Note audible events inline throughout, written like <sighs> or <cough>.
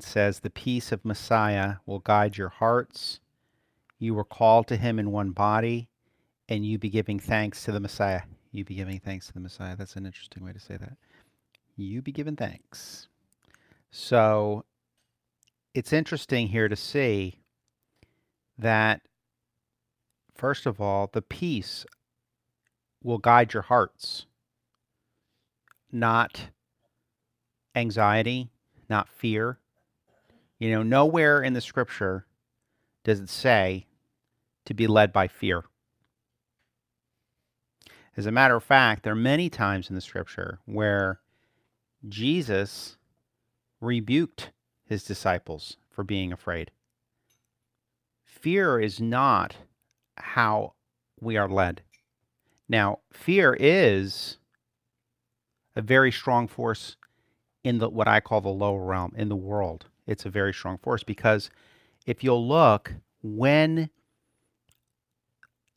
15 says, The peace of Messiah will guide your hearts. You were called to him in one body, and you be giving thanks to the Messiah. You be giving thanks to the Messiah. That's an interesting way to say that. You be giving thanks. So it's interesting here to see that, first of all, the peace will guide your hearts, not anxiety, not fear. You know, nowhere in the scripture does it say to be led by fear. As a matter of fact, there are many times in the scripture where Jesus rebuked his disciples for being afraid. Fear is not how we are led. Now, fear is a very strong force in the what I call the lower realm in the world. It's a very strong force because if you'll look when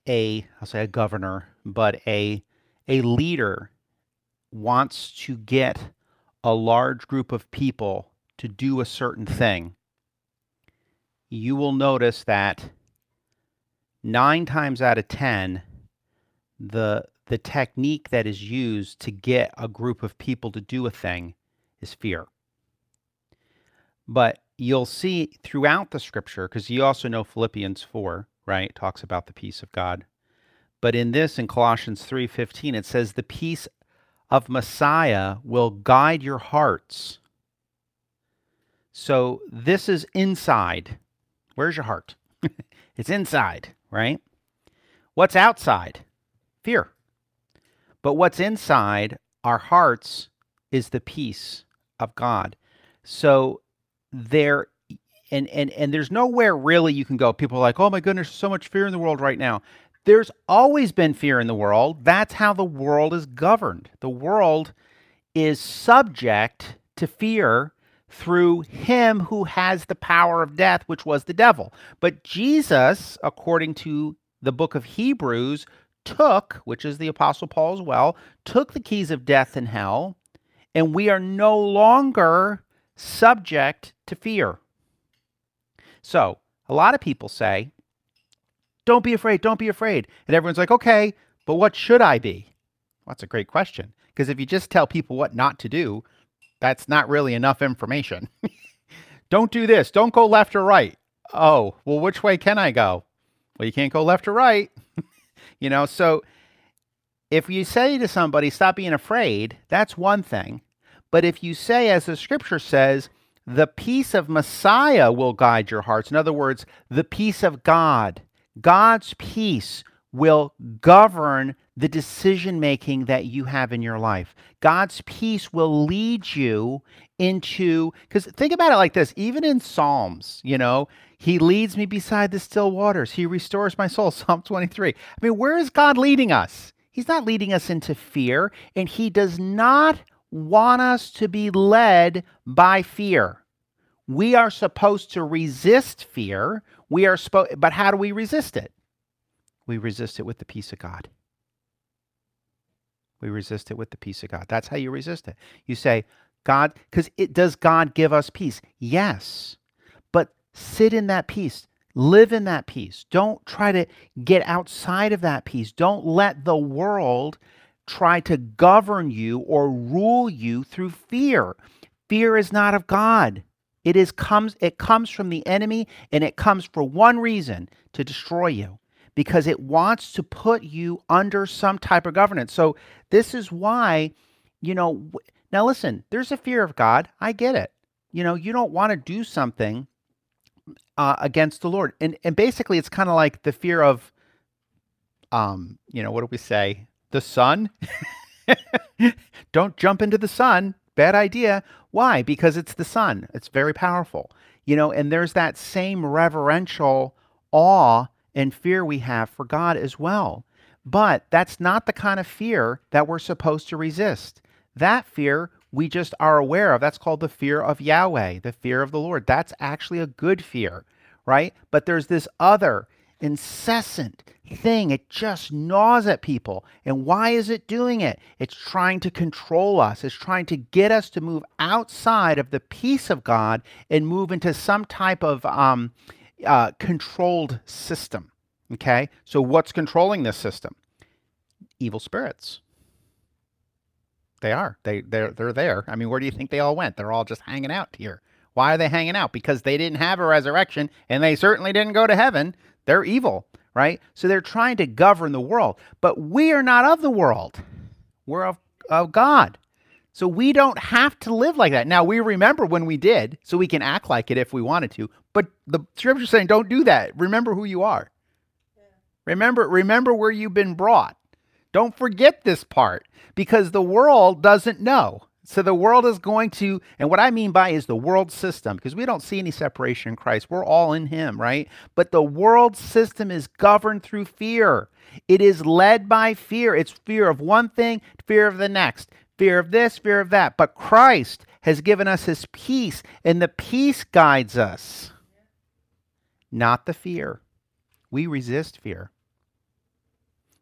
a I'll say a governor, but a a leader wants to get a large group of people to do a certain thing, you will notice that nine times out of ten, the the technique that is used to get a group of people to do a thing is fear. But you'll see throughout the scripture, because you also know Philippians 4, right? Talks about the peace of God. But in this, in Colossians 3:15, it says, the peace of Messiah will guide your hearts. So this is inside. Where's your heart? <laughs> it's inside, right? What's outside? Fear. But what's inside our hearts is the peace of God. So there and and and there's nowhere really you can go. People are like, "Oh my goodness, so much fear in the world right now." There's always been fear in the world. That's how the world is governed. The world is subject to fear through him who has the power of death, which was the devil. But Jesus, according to the book of Hebrews, took, which is the Apostle Paul as well, took the keys of death and hell, and we are no longer subject to fear. So, a lot of people say, don't be afraid, don't be afraid. And everyone's like, okay, but what should I be? Well, that's a great question. Because if you just tell people what not to do, that's not really enough information. <laughs> don't do this, don't go left or right. Oh, well, which way can I go? Well, you can't go left or right. <laughs> you know, so if you say to somebody, stop being afraid, that's one thing. But if you say, as the scripture says, the peace of Messiah will guide your hearts, in other words, the peace of God, God's peace will govern the decision making that you have in your life. God's peace will lead you into, because think about it like this even in Psalms, you know, He leads me beside the still waters, He restores my soul, <laughs> Psalm 23. I mean, where is God leading us? He's not leading us into fear, and He does not want us to be led by fear. We are supposed to resist fear. We are supposed, but how do we resist it? We resist it with the peace of God. We resist it with the peace of God. That's how you resist it. You say, God, because it does God give us peace? Yes. But sit in that peace. Live in that peace. Don't try to get outside of that peace. Don't let the world try to govern you or rule you through fear. Fear is not of God. It is comes it comes from the enemy and it comes for one reason to destroy you because it wants to put you under some type of governance. So this is why, you know, now listen, there's a fear of God. I get it. You know, you don't want to do something uh, against the Lord. And and basically it's kind of like the fear of um, you know, what do we say? The sun? <laughs> don't jump into the sun. Bad idea. Why? Because it's the sun. It's very powerful. You know, and there's that same reverential awe and fear we have for God as well. But that's not the kind of fear that we're supposed to resist. That fear we just are aware of. That's called the fear of Yahweh, the fear of the Lord. That's actually a good fear, right? But there's this other, incessant thing. It just gnaws at people. And why is it doing it? It's trying to control us, it's trying to get us to move outside of the peace of God and move into some type of um, uh, controlled system. Okay? So, what's controlling this system? Evil spirits. They are. They they're they're there. I mean, where do you think they all went? They're all just hanging out here. Why are they hanging out? Because they didn't have a resurrection and they certainly didn't go to heaven. They're evil, right? So they're trying to govern the world. But we are not of the world. We're of, of God. So we don't have to live like that. Now we remember when we did, so we can act like it if we wanted to. But the scripture's saying don't do that. Remember who you are. Yeah. Remember, remember where you've been brought. Don't forget this part because the world doesn't know. So the world is going to, and what I mean by is the world system, because we don't see any separation in Christ. We're all in Him, right? But the world system is governed through fear. It is led by fear. It's fear of one thing, fear of the next, fear of this, fear of that. But Christ has given us His peace, and the peace guides us, not the fear. We resist fear.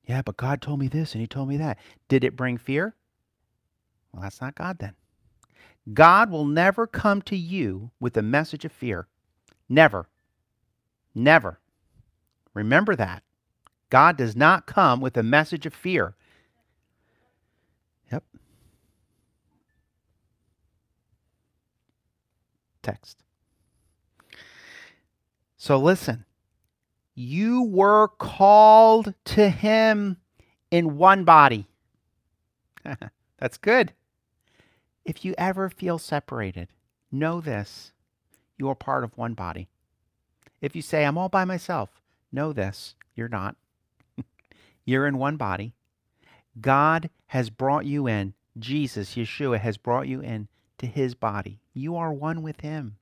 Yeah, but God told me this and He told me that. Did it bring fear? Well, that's not God then. God will never come to you with a message of fear. Never. Never. Remember that. God does not come with a message of fear. Yep. Text. So listen. You were called to him in one body. <laughs> That's good. If you ever feel separated, know this you are part of one body. If you say, I'm all by myself, know this you're not. <laughs> you're in one body. God has brought you in, Jesus, Yeshua, has brought you in to his body. You are one with him.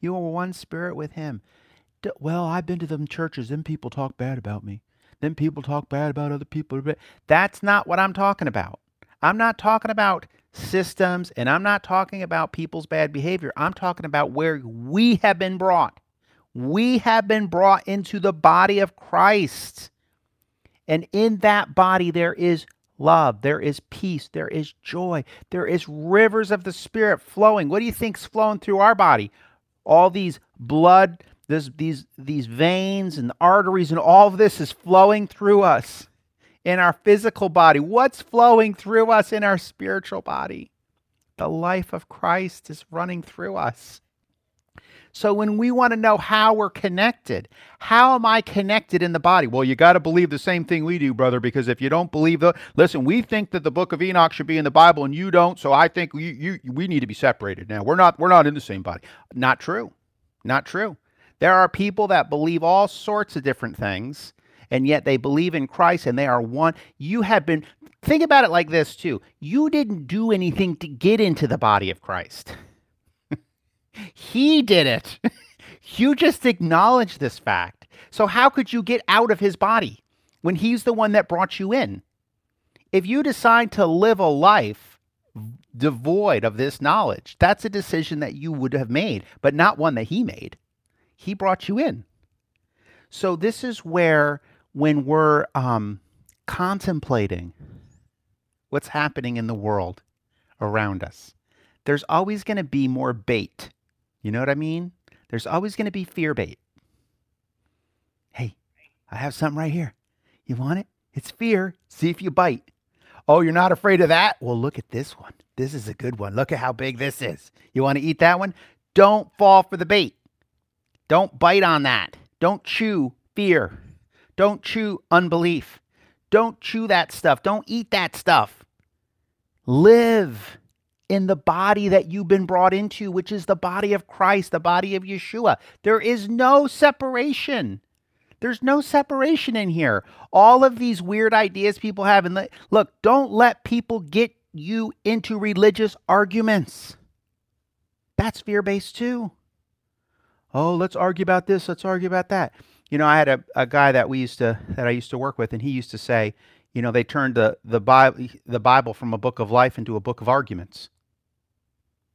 You are one spirit with him well, I've been to them churches. Then people talk bad about me. Then people talk bad about other people. That's not what I'm talking about. I'm not talking about systems and I'm not talking about people's bad behavior. I'm talking about where we have been brought. We have been brought into the body of Christ. And in that body, there is love, there is peace, there is joy, there is rivers of the Spirit flowing. What do you think's flowing through our body? All these blood this, these, these veins and arteries and all of this is flowing through us in our physical body. What's flowing through us in our spiritual body? The life of Christ is running through us. So when we want to know how we're connected, how am I connected in the body? Well, you got to believe the same thing we do, brother, because if you don't believe the listen, we think that the book of Enoch should be in the Bible and you don't, so I think you, you we need to be separated. Now, we're not we're not in the same body. Not true. Not true. There are people that believe all sorts of different things, and yet they believe in Christ and they are one. You have been, think about it like this too. You didn't do anything to get into the body of Christ, <laughs> He did it. <laughs> you just acknowledge this fact. So, how could you get out of His body when He's the one that brought you in? If you decide to live a life devoid of this knowledge, that's a decision that you would have made, but not one that He made. He brought you in. So this is where, when we're um, contemplating what's happening in the world around us, there's always going to be more bait. You know what I mean? There's always going to be fear bait. Hey, I have something right here. You want it? It's fear. See if you bite. Oh, you're not afraid of that? Well, look at this one. This is a good one. Look at how big this is. You want to eat that one? Don't fall for the bait. Don't bite on that. Don't chew fear. Don't chew unbelief. Don't chew that stuff. Don't eat that stuff. Live in the body that you've been brought into, which is the body of Christ, the body of Yeshua. There is no separation. There's no separation in here. All of these weird ideas people have. And look, don't let people get you into religious arguments. That's fear based too oh, let's argue about this, let's argue about that. You know, I had a, a guy that we used to that I used to work with, and he used to say, you know, they turned the the Bible the Bible from a book of life into a book of arguments.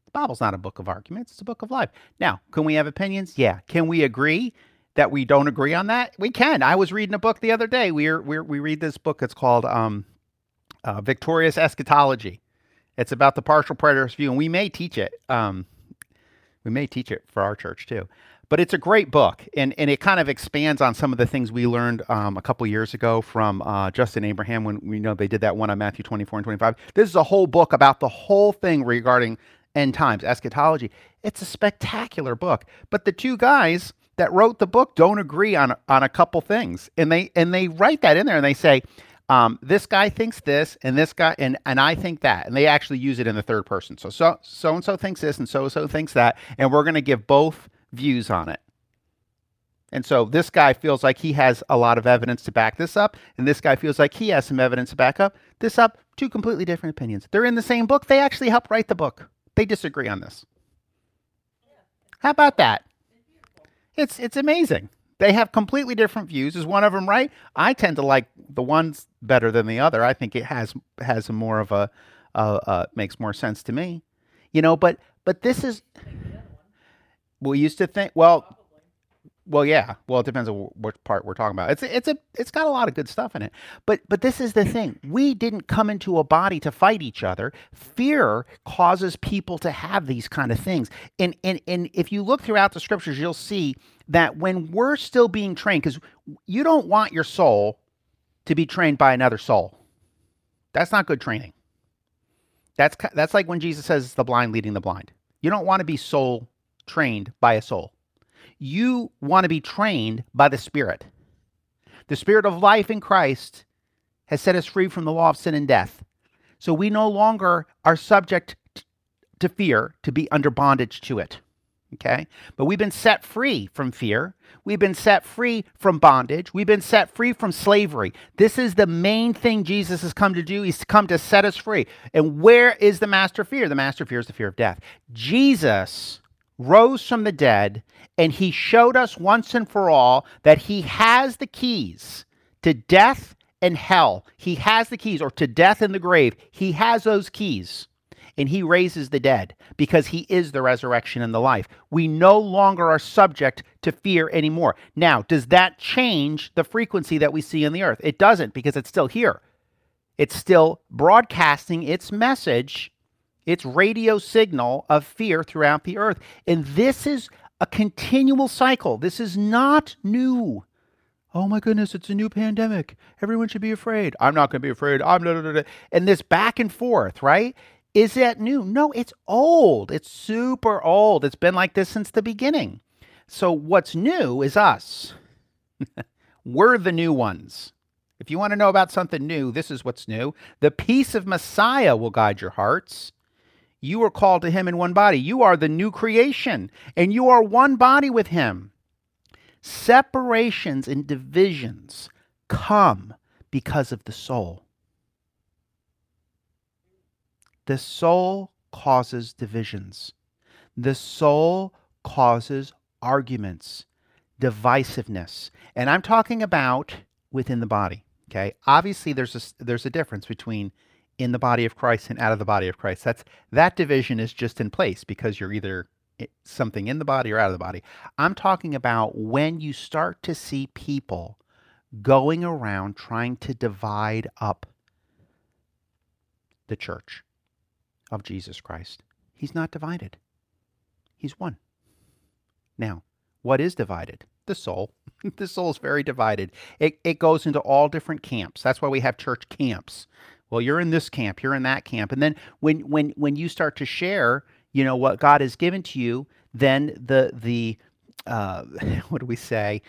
The Bible's not a book of arguments; it's a book of life. Now, can we have opinions? Yeah. Can we agree that we don't agree on that? We can. I was reading a book the other day. We're, we're we read this book. It's called um, uh, Victorious Eschatology. It's about the partial preterist view, and we may teach it. Um, we may teach it for our church too. But it's a great book, and, and it kind of expands on some of the things we learned um, a couple years ago from uh, Justin Abraham when we know they did that one on Matthew 24 and 25. This is a whole book about the whole thing regarding end times, eschatology. It's a spectacular book. But the two guys that wrote the book don't agree on on a couple things, and they and they write that in there, and they say, um, this guy thinks this, and this guy, and and I think that, and they actually use it in the third person. So so so and so thinks this, and so so thinks that, and we're going to give both views on it. And so this guy feels like he has a lot of evidence to back this up, and this guy feels like he has some evidence to back up this up. Two completely different opinions. They're in the same book. They actually helped write the book. They disagree on this. How about that? It's it's amazing. They have completely different views. Is one of them right? I tend to like the ones better than the other. I think it has has more of a uh, uh, makes more sense to me. You know, but but this is we used to think well well yeah. Well it depends on which part we're talking about. It's it's a it's got a lot of good stuff in it. But but this is the thing. We didn't come into a body to fight each other. Fear causes people to have these kind of things. And and and if you look throughout the scriptures you'll see that when we're still being trained because you don't want your soul to be trained by another soul. That's not good training. That's that's like when jesus says the blind leading the blind. You don't want to be soul trained by a soul. You want to be trained by the Spirit. The Spirit of life in Christ has set us free from the law of sin and death. So we no longer are subject to fear, to be under bondage to it. Okay? But we've been set free from fear. We've been set free from bondage. We've been set free from slavery. This is the main thing Jesus has come to do. He's come to set us free. And where is the master fear? The master fear is the fear of death. Jesus rose from the dead, and he showed us once and for all that he has the keys to death and hell. He has the keys, or to death and the grave. He has those keys. And he raises the dead because he is the resurrection and the life. We no longer are subject to fear anymore. Now, does that change the frequency that we see in the earth? It doesn't because it's still here. It's still broadcasting its message its radio signal of fear throughout the earth. And this is a continual cycle. This is not new. Oh my goodness, it's a new pandemic. Everyone should be afraid. I'm not going to be afraid. I'm blah, blah, blah. and this back and forth, right? Is that new? No, it's old. It's super old. It's been like this since the beginning. So what's new is us. <laughs> We're the new ones. If you want to know about something new, this is what's new. The peace of Messiah will guide your hearts. You are called to him in one body. You are the new creation, and you are one body with him. Separations and divisions come because of the soul. The soul causes divisions. The soul causes arguments, divisiveness. And I'm talking about within the body. Okay. Obviously, there's a, there's a difference between in the body of Christ and out of the body of Christ. That's that division is just in place because you're either something in the body or out of the body. I'm talking about when you start to see people going around trying to divide up the church of Jesus Christ. He's not divided. He's one. Now, what is divided? The soul. <laughs> the soul is very divided. It, it goes into all different camps. That's why we have church camps well you're in this camp you're in that camp. And then when when when you start to share you know what god has given to you then the the uh, <laughs> what do we say?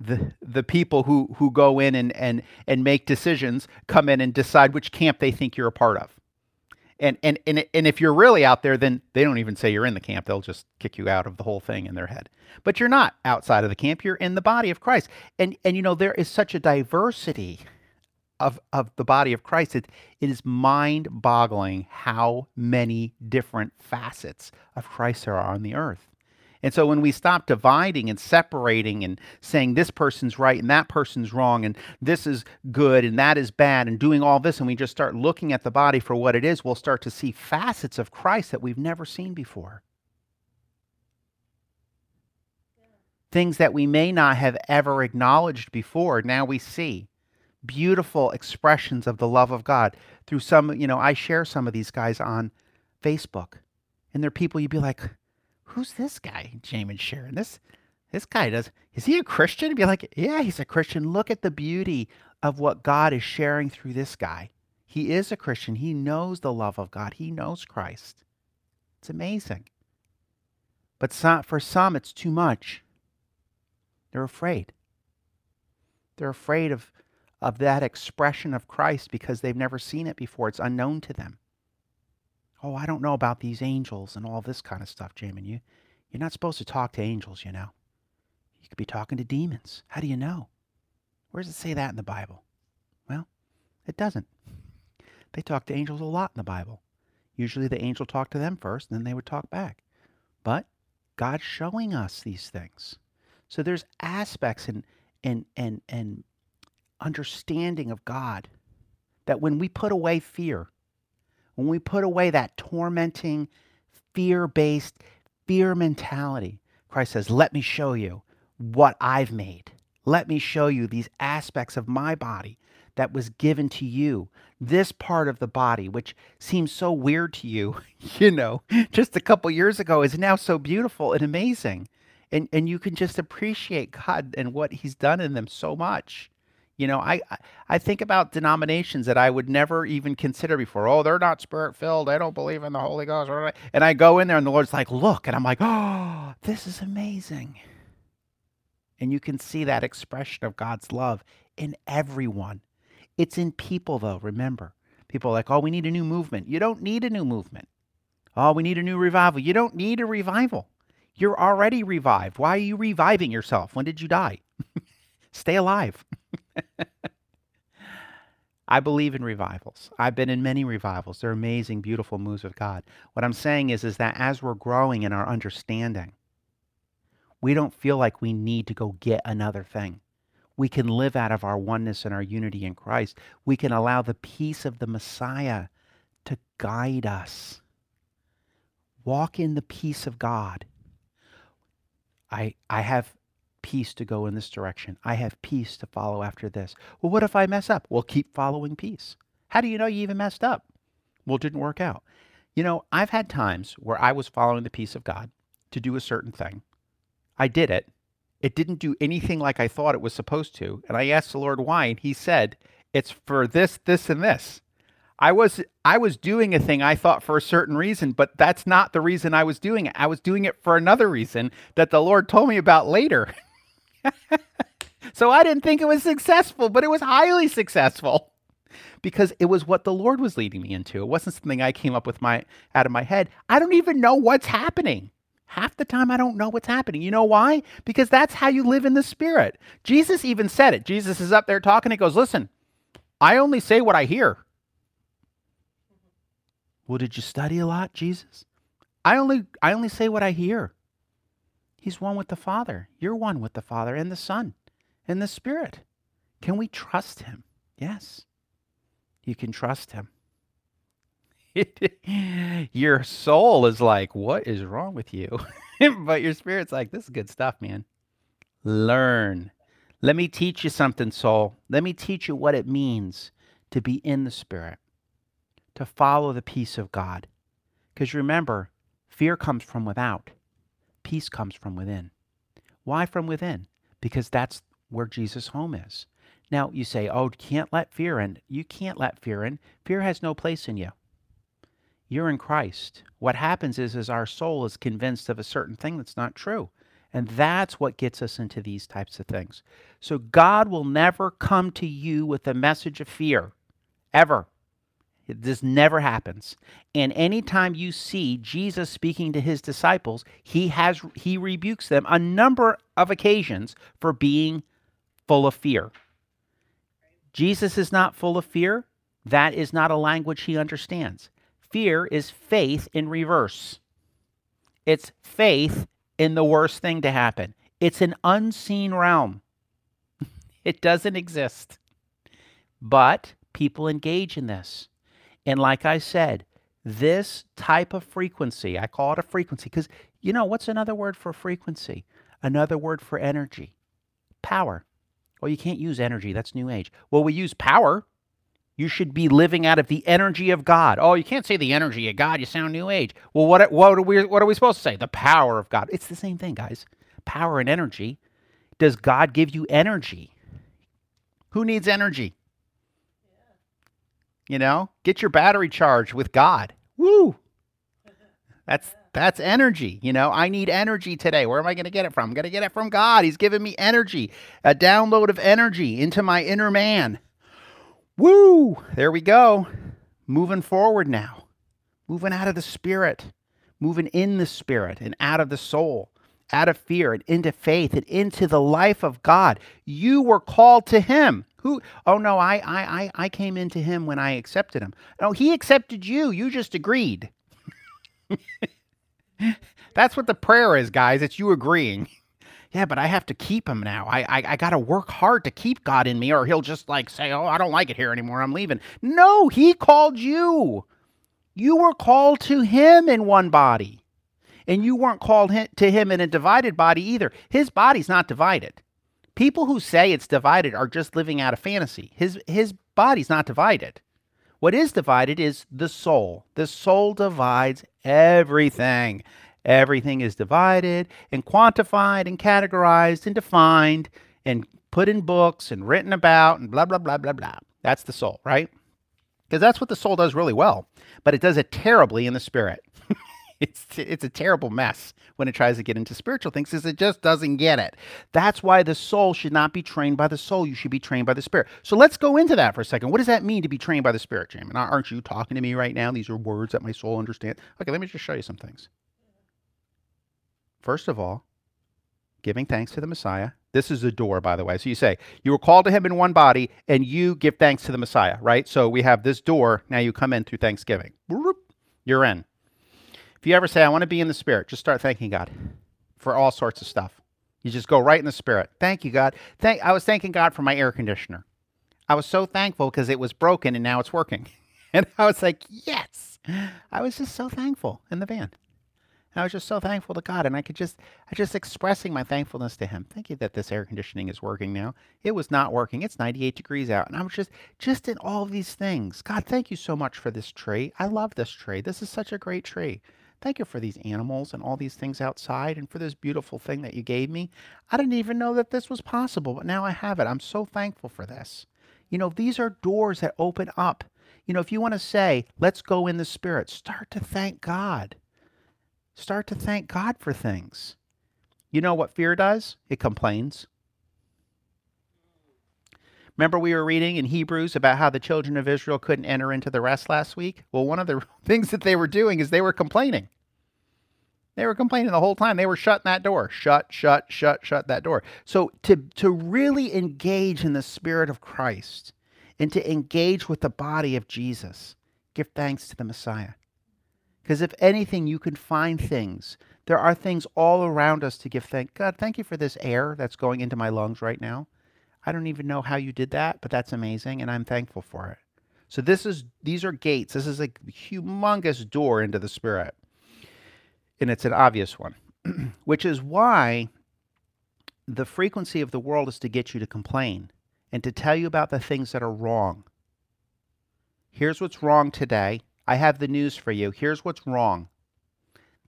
The the people who who go in and and and make decisions come in and decide which camp they think you're a part of. And and and and if you're really out there then they don't even say you're in the camp. They'll just kick you out of the whole thing in their head. But you're not outside of the camp. You're in the body of Christ. And and you know there is such a diversity of, of the body of Christ, it, it is mind boggling how many different facets of Christ there are on the earth. And so when we stop dividing and separating and saying this person's right and that person's wrong and this is good and that is bad and doing all this and we just start looking at the body for what it is, we'll start to see facets of Christ that we've never seen before. things that we may not have ever acknowledged before. Now we see beautiful expressions of the love of God through some, you know, I share some of these guys on Facebook. And they're people you'd be like, who's this guy, Jamin sharing? This this guy does is he a Christian? You'd be like, yeah, he's a Christian. Look at the beauty of what God is sharing through this guy. He is a Christian. He knows the love of God. He knows Christ. It's amazing. But some, for some, it's too much. They're afraid. They're afraid of, of that expression of Christ because they've never seen it before. It's unknown to them. Oh, I don't know about these angels and all this kind of stuff, Jamin. You, you're not supposed to talk to angels, you know. You could be talking to demons. How do you know? Where does it say that in the Bible? Well, it doesn't. They talk to angels a lot in the Bible. Usually the angel talked to them first, and then they would talk back. But God's showing us these things. So there's aspects and and and and understanding of God that when we put away fear, when we put away that tormenting, fear-based fear mentality, Christ says, "Let me show you what I've made. Let me show you these aspects of my body that was given to you. This part of the body, which seems so weird to you, <laughs> you know, just a couple years ago, is now so beautiful and amazing. And, and you can just appreciate God and what He's done in them so much. You know, I I think about denominations that I would never even consider before. Oh, they're not spirit filled. They don't believe in the Holy Ghost. And I go in there and the Lord's like, look, and I'm like, oh, this is amazing. And you can see that expression of God's love in everyone. It's in people, though, remember. People are like, oh, we need a new movement. You don't need a new movement. Oh, we need a new revival. You don't need a revival. You're already revived. Why are you reviving yourself? When did you die? <laughs> Stay alive. <laughs> I believe in revivals. I've been in many revivals. They're amazing, beautiful moves of God. What I'm saying is, is that as we're growing in our understanding, we don't feel like we need to go get another thing. We can live out of our oneness and our unity in Christ. We can allow the peace of the Messiah to guide us. Walk in the peace of God. I, I have peace to go in this direction. I have peace to follow after this. Well, what if I mess up? Well, keep following peace. How do you know you even messed up? Well, it didn't work out. You know, I've had times where I was following the peace of God to do a certain thing. I did it. It didn't do anything like I thought it was supposed to. And I asked the Lord why, and he said, "It's for this, this and this." I was I was doing a thing I thought for a certain reason, but that's not the reason I was doing it. I was doing it for another reason that the Lord told me about later. <laughs> <laughs> so I didn't think it was successful, but it was highly successful because it was what the Lord was leading me into. It wasn't something I came up with my out of my head. I don't even know what's happening. Half the time, I don't know what's happening. You know why? Because that's how you live in the Spirit. Jesus even said it. Jesus is up there talking. He goes, Listen, I only say what I hear. Well, did you study a lot, Jesus? I only I only say what I hear. He's one with the Father. You're one with the Father and the Son and the Spirit. Can we trust him? Yes. You can trust him. <laughs> your soul is like, what is wrong with you? <laughs> but your spirit's like, this is good stuff, man. Learn. Let me teach you something, soul. Let me teach you what it means to be in the spirit, to follow the peace of God. Because remember, fear comes from without, peace comes from within. Why from within? Because that's where Jesus' home is. Now, you say, oh, can't let fear in. You can't let fear in. Fear has no place in you you're in Christ. What happens is, is our soul is convinced of a certain thing that's not true. And that's what gets us into these types of things. So God will never come to you with a message of fear, ever. This never happens. And anytime you see Jesus speaking to his disciples, he has he rebukes them a number of occasions for being full of fear. Jesus is not full of fear. That is not a language he understands. Fear is faith in reverse. It's faith in the worst thing to happen. It's an unseen realm. <laughs> it doesn't exist. But people engage in this. And like I said, this type of frequency, I call it a frequency because you know what's another word for frequency? Another word for energy power. Well, you can't use energy. That's New Age. Well, we use power. You should be living out of the energy of God. Oh, you can't say the energy of God. You sound New Age. Well, what, what, are, we, what are we supposed to say? The power of God. It's the same thing, guys. Power and energy. Does God give you energy? Who needs energy? You know, get your battery charged with God. Woo! That's that's energy. You know, I need energy today. Where am I going to get it from? I'm going to get it from God. He's giving me energy, a download of energy into my inner man. Woo! There we go. Moving forward now. Moving out of the spirit, moving in the spirit and out of the soul, out of fear and into faith and into the life of God. You were called to him. Who? Oh no, I I I, I came into him when I accepted him. No, he accepted you. You just agreed. <laughs> That's what the prayer is, guys. It's you agreeing. Yeah, but I have to keep him now. I I, I got to work hard to keep God in me, or he'll just like say, "Oh, I don't like it here anymore. I'm leaving." No, he called you. You were called to him in one body, and you weren't called to him in a divided body either. His body's not divided. People who say it's divided are just living out a fantasy. His his body's not divided. What is divided is the soul. The soul divides everything. Everything is divided and quantified and categorized and defined and put in books and written about and blah blah blah blah blah. That's the soul, right? Because that's what the soul does really well, but it does it terribly in the spirit. It's it's a terrible mess when it tries to get into spiritual things because it just doesn't get it. That's why the soul should not be trained by the soul. You should be trained by the spirit. So let's go into that for a second. What does that mean to be trained by the spirit, Jim? Aren't you talking to me right now? These are words that my soul understands. Okay, let me just show you some things. First of all, giving thanks to the Messiah. This is the door, by the way. So you say, you were called to him in one body, and you give thanks to the Messiah, right? So we have this door. Now you come in through thanksgiving. You're in. If you ever say, I want to be in the Spirit, just start thanking God for all sorts of stuff. You just go right in the Spirit. Thank you, God. Thank, I was thanking God for my air conditioner. I was so thankful because it was broken and now it's working. <laughs> And I was like, yes. I was just so thankful in the van. I was just so thankful to God, and I could just, I just expressing my thankfulness to Him. Thank you that this air conditioning is working now. It was not working. It's 98 degrees out, and I was just, just in all these things. God, thank you so much for this tree. I love this tree. This is such a great tree. Thank you for these animals and all these things outside and for this beautiful thing that you gave me. I didn't even know that this was possible, but now I have it. I'm so thankful for this. You know, these are doors that open up. You know, if you want to say, let's go in the Spirit, start to thank God. Start to thank God for things. You know what fear does? It complains. Remember, we were reading in Hebrews about how the children of Israel couldn't enter into the rest last week? Well, one of the <laughs> things that they were doing is they were complaining. They were complaining the whole time. They were shutting that door. Shut, shut, shut, shut that door. So to, to really engage in the Spirit of Christ and to engage with the body of Jesus, give thanks to the Messiah. Because if anything, you can find things. There are things all around us to give thank God. Thank you for this air that's going into my lungs right now. I don't even know how you did that, but that's amazing, and I'm thankful for it. So this is these are gates. This is a humongous door into the spirit. And it's an obvious one, <clears throat> which is why the frequency of the world is to get you to complain and to tell you about the things that are wrong. Here's what's wrong today. I have the news for you. Here's what's wrong.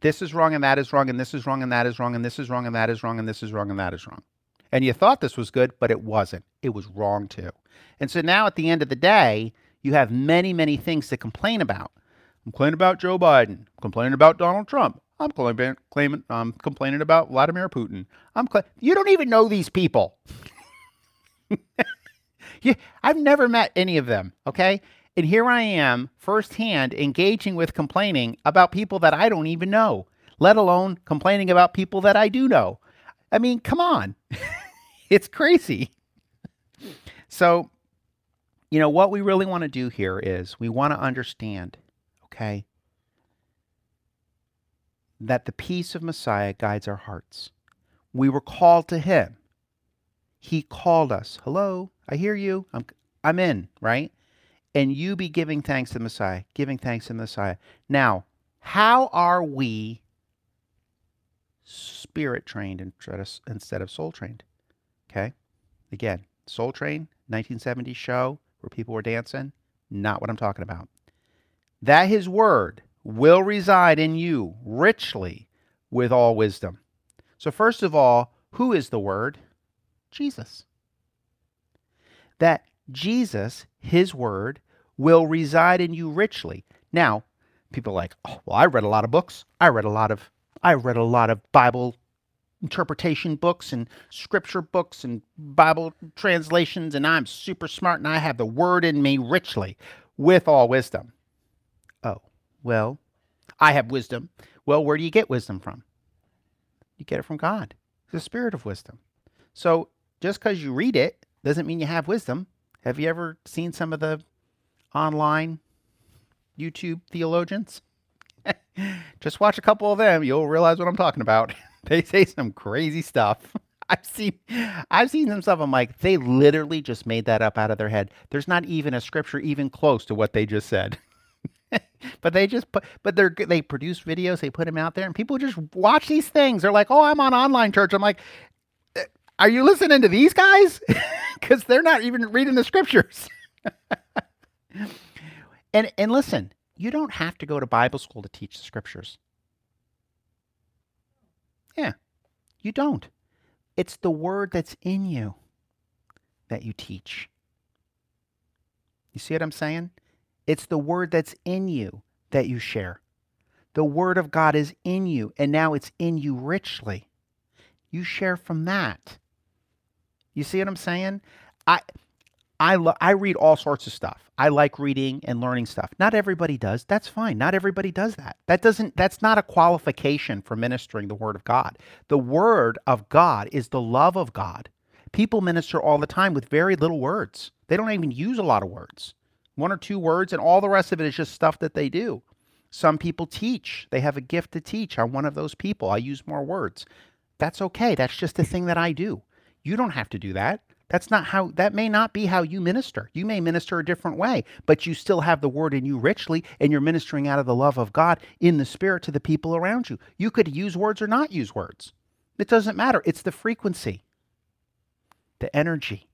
This is wrong and that is wrong and this is wrong and that is wrong and this is wrong and that is wrong and this is wrong and that is wrong. And you thought this was good, but it wasn't. It was wrong too. And so now at the end of the day, you have many, many things to complain about. I'm complaining about Joe Biden. Complaining about Donald Trump. I'm claiming, claiming I'm complaining about Vladimir Putin. I'm cl- you don't even know these people. <laughs> you, I've never met any of them. Okay, and here I am, firsthand, engaging with complaining about people that I don't even know, let alone complaining about people that I do know. I mean, come on. <laughs> it's crazy. So, you know, what we really want to do here is we want to understand, okay, that the peace of Messiah guides our hearts. We were called to him. He called us. Hello, I hear you. I'm I'm in, right? and you be giving thanks to the Messiah, giving thanks to the Messiah. Now, how are we spirit trained instead of soul trained? Okay. Again, Soul Train, 1970s show where people were dancing. Not what I'm talking about. That his word will reside in you richly with all wisdom. So, first of all, who is the word? Jesus. That Jesus, his word, will reside in you richly. Now, people are like, oh, well, I read a lot of books. I read a lot of I read a lot of Bible interpretation books and scripture books and Bible translations, and I'm super smart and I have the word in me richly with all wisdom. Oh, well, I have wisdom. Well, where do you get wisdom from? You get it from God, the spirit of wisdom. So just because you read it doesn't mean you have wisdom. Have you ever seen some of the online YouTube theologians? <laughs> just watch a couple of them, you'll realize what I'm talking about. <laughs> they say some crazy stuff. <laughs> I've seen I've seen some stuff. I'm like, they literally just made that up out of their head. There's not even a scripture even close to what they just said. but they just put but they're they produce videos, they put them out there, and people just watch these things. They're like, oh, I'm on online church. I'm like, uh, are you listening to these guys? Because they're not even reading the scriptures. and and listen, you don't have to go to Bible school to teach the scriptures. Yeah, you don't. It's the word that's in you that you teach. You see what I'm saying? It's the word that's in you that you share. The word of God is in you, and now it's in you richly. You share from that. You see what I'm saying? I I lo- I read all sorts of stuff. I like reading and learning stuff. Not everybody does. That's fine. Not everybody does that. That doesn't that's not a qualification for ministering the word of God. The word of God is the love of God. People minister all the time with very little words. They don't even use a lot of words. One or two words and all the rest of it is just stuff that they do. Some people teach. They have a gift to teach. I'm one of those people. I use more words. That's okay. That's just a thing that I do. You don't have to do that. That's not how, that may not be how you minister. You may minister a different way, but you still have the word in you richly, and you're ministering out of the love of God in the spirit to the people around you. You could use words or not use words. It doesn't matter. It's the frequency, the energy,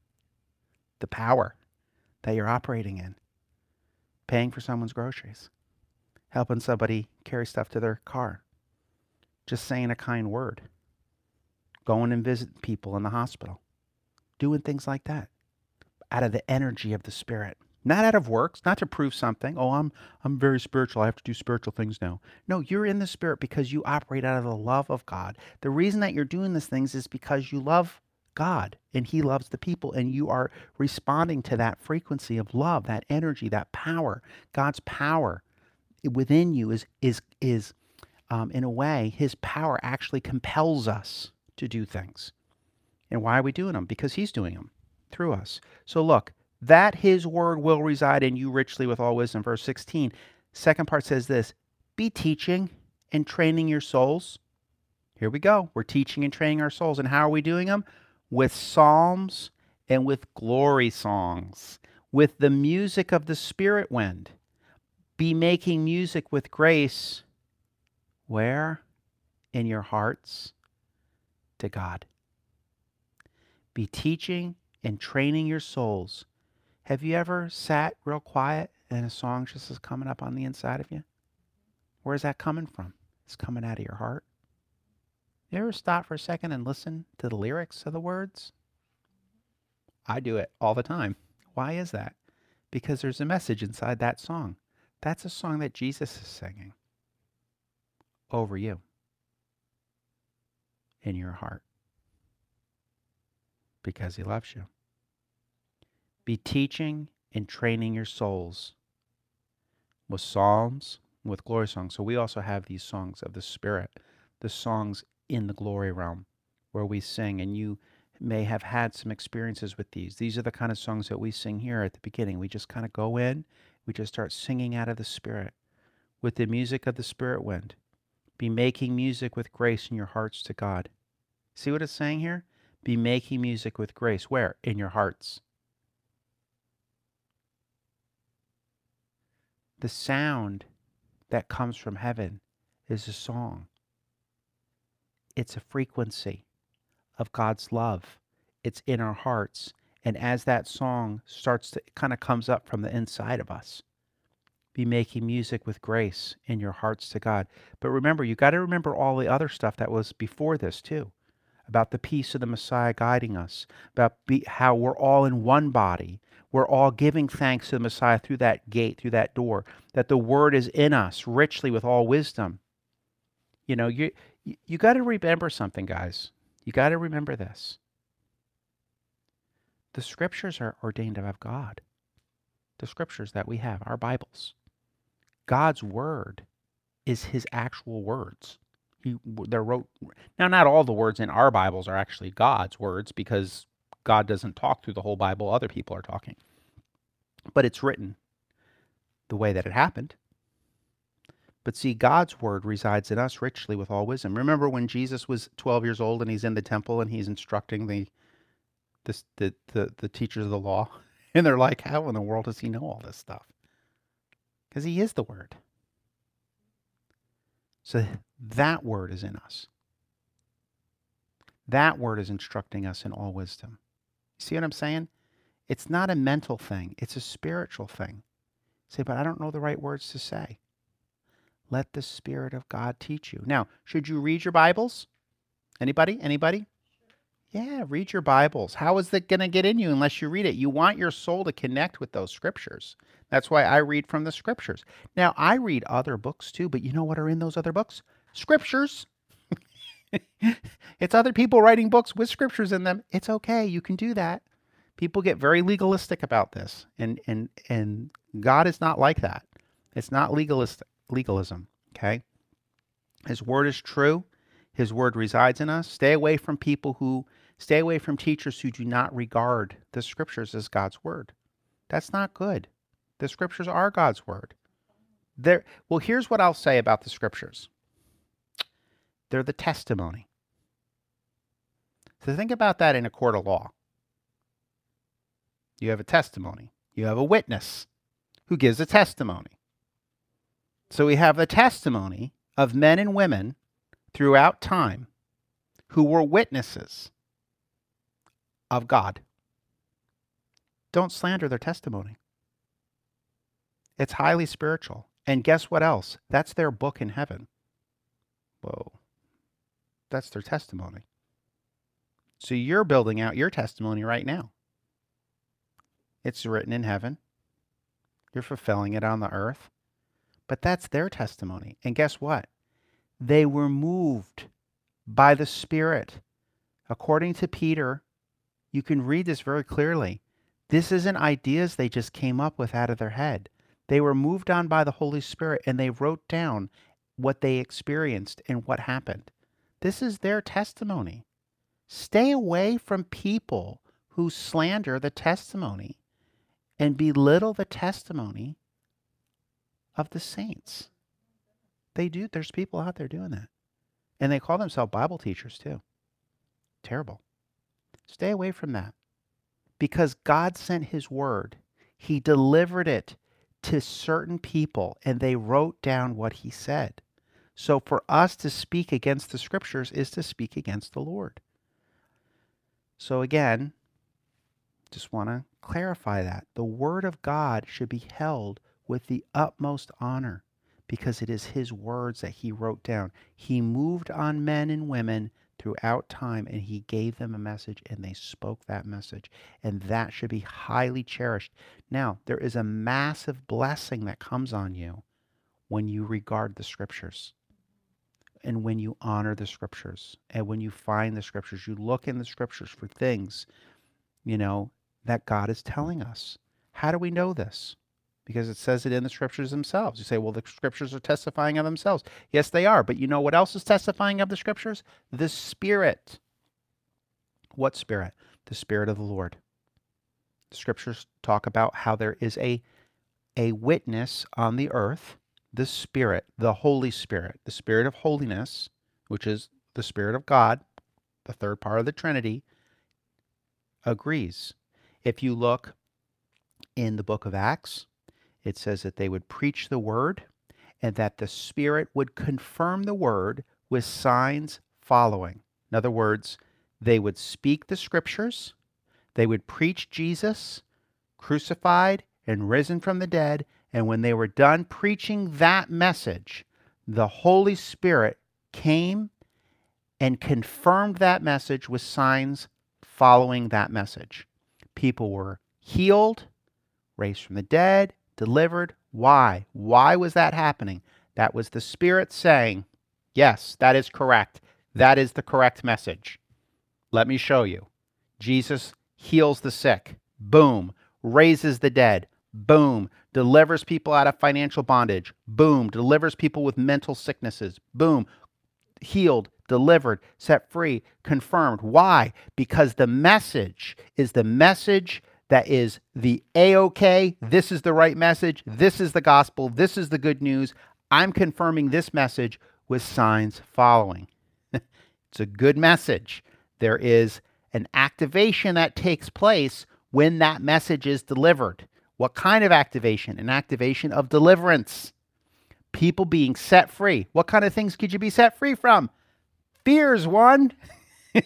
the power that you're operating in. Paying for someone's groceries, helping somebody carry stuff to their car, just saying a kind word, going and visit people in the hospital doing things like that out of the energy of the spirit. Not out of works not to prove something. Oh i'm i'm very spiritual. I have to do spiritual things now. No you're in the spirit because you operate out of the love of god. The reason that you're doing these things is because you love god and he loves the people and you are responding to that frequency of love that energy that power. God's power within you is is is um, in a way his power actually compels us to do things and why are we doing them? Because He's doing them through us. So look, that His word will reside in you richly with all wisdom. Verse 16. Second part says this Be teaching and training your souls. Here we go. We're teaching and training our souls. And how are we doing them? With psalms and with glory songs, with the music of the Spirit wind. Be making music with grace. Where? In your hearts to God. Be teaching and training your souls. Have you ever sat real quiet and a song just is coming up on the inside of you? Where's that coming from? It's coming out of your heart. You ever stop for a second and listen to the lyrics of the words? I do it all the time. Why is that? Because there's a message inside that song. That's a song that Jesus is singing over you in your heart because he loves you. Be teaching and training your souls with psalms, with glory songs. So we also have these songs of the Spirit, the songs in the glory realm where we sing, and you may have had some experiences with these. These are the kind of songs that we sing here at the beginning. We just kind of go in, we just start singing out of the Spirit with the music of the Spirit wind. Be making music with grace in your hearts to God. See what it's saying here? Be making music with grace. Where? In your hearts. The sound that comes from heaven is a song. It's a frequency of God's love. It's in our hearts. And as that song starts to kind of comes up from the inside of us, be making music with grace in your hearts to God. But remember, you got to remember all the other stuff that was before this too about the peace of the Messiah guiding us, about be, how we're all in one body. We're all giving thanks to the Messiah through that gate, through that door, that the word is in us richly with all wisdom. You know, you you, you got to remember something, guys. You got to remember this. The scriptures are ordained of God. The scriptures that we have, our Bibles. God's word is his actual words. He they're wrote now not all the words in our Bibles are actually God's words because God doesn't talk through the whole Bible, other people are talking. But it's written the way that it happened. But see, God's word resides in us richly with all wisdom. Remember when Jesus was 12 years old and he's in the temple and he's instructing the the the, the, the teachers of the law? <laughs> And they're like, how in the world does he know all this stuff? Because he is the word. So that word is in us. That word is instructing us in all wisdom. See what I'm saying? It's not a mental thing, it's a spiritual thing. say, but I don't know the right words to say. Let the Spirit of God teach you. Now, should you read your Bibles? Anybody? Anybody? Yeah, read your Bibles. How is it going to get in you unless you read it? You want your soul to connect with those scriptures. That's why I read from the scriptures. Now, I read other books too, but you know what are in those other books? Scriptures. <laughs> it's other people writing books with scriptures in them. It's okay. You can do that. People get very legalistic about this, and and and God is not like that. It's not legalistic legalism. Okay? His word is true. His word resides in us. Stay away from people who, stay away from teachers who do not regard the scriptures as God's word. That's not good. The scriptures are God's word. There, well, here's what I'll say about the scriptures they're the testimony. So think about that in a court of law. You have a testimony, you have a witness who gives a testimony. So we have the testimony of men and women throughout time who were witnesses of God. Don't slander their testimony. It's highly spiritual. And guess what else? That's their book in heaven. Whoa. That's their testimony. So you're building out your testimony right now. It's written in heaven. You're fulfilling it on the earth. But that's their testimony. And guess what? They were moved by the Spirit. According to Peter, you can read this very clearly. This isn't ideas they just came up with out of their head. They were moved on by the Holy Spirit and they wrote down what they experienced and what happened. This is their testimony. Stay away from people who slander the testimony and belittle the testimony of the saints. They do. There's people out there doing that. And they call themselves Bible teachers too. Terrible. Stay away from that. Because God sent his word, he delivered it to certain people, and they wrote down what he said. So for us to speak against the scriptures is to speak against the Lord. So again, just want to clarify that. The word of God should be held with the utmost honor because it is his words that he wrote down. He moved on men and women throughout time and he gave them a message and they spoke that message. And that should be highly cherished. Now, there is a massive blessing that comes on you when you regard the scriptures and when you honor the scriptures and when you find the scriptures. You look in the scriptures for things, you know, that God is telling us. How do we know this? Because it says it in the scriptures themselves. You say, well, the scriptures are testifying of themselves. Yes, they are. But you know what else is testifying of the scriptures? The Spirit. What Spirit? The Spirit of the Lord. The scriptures talk about how there is a, a witness on the earth, the Spirit, the Holy Spirit, the Spirit of holiness, which is the Spirit of God, the third part of the Trinity, agrees. If you look in the book of Acts, It says that they would preach the word and that the Spirit would confirm the word with signs following. In other words, they would speak the scriptures, they would preach Jesus crucified and risen from the dead, and when they were done preaching that message, the Holy Spirit came and confirmed that message with signs following that message. People were healed, raised from the dead, delivered. Why? Why was that happening? That was the Spirit saying, Yes, that is correct. That is the correct message. Let me show you. Jesus heals the sick. Boom. Raises the dead. Boom. Delivers people out of financial bondage. Boom. Delivers people with mental sicknesses. Boom. Healed, delivered, set free, confirmed. Why? Because the message is the message that is the A OK. This is the right message. This is the gospel. This is the good news. I'm confirming this message with signs following. <laughs> it's a good message. There is an activation that takes place when that message is delivered. What kind of activation? An activation of deliverance. People being set free. What kind of things could you be set free from? Fear's one. <laughs>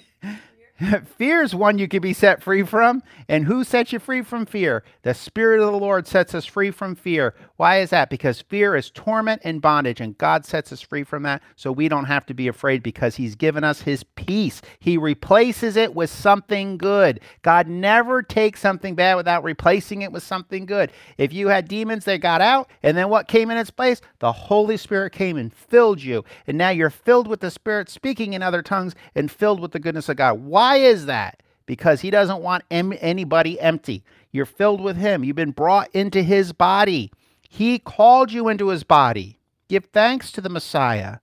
<laughs> fear is one you can be set free from. And who sets you free from fear? The Spirit of the Lord sets us free from fear. Why is that? Because fear is torment and bondage, and God sets us free from that so we don't have to be afraid because He's given us His peace. He replaces it with something good. God never takes something bad without replacing it with something good. If you had demons, they got out, and then what came in its place? The Holy Spirit came and filled you. And now you're filled with the Spirit, speaking in other tongues, and filled with the goodness of God. Why? Why is that? Because he doesn't want em- anybody empty. You're filled with him. You've been brought into his body. He called you into his body. Give thanks to the Messiah.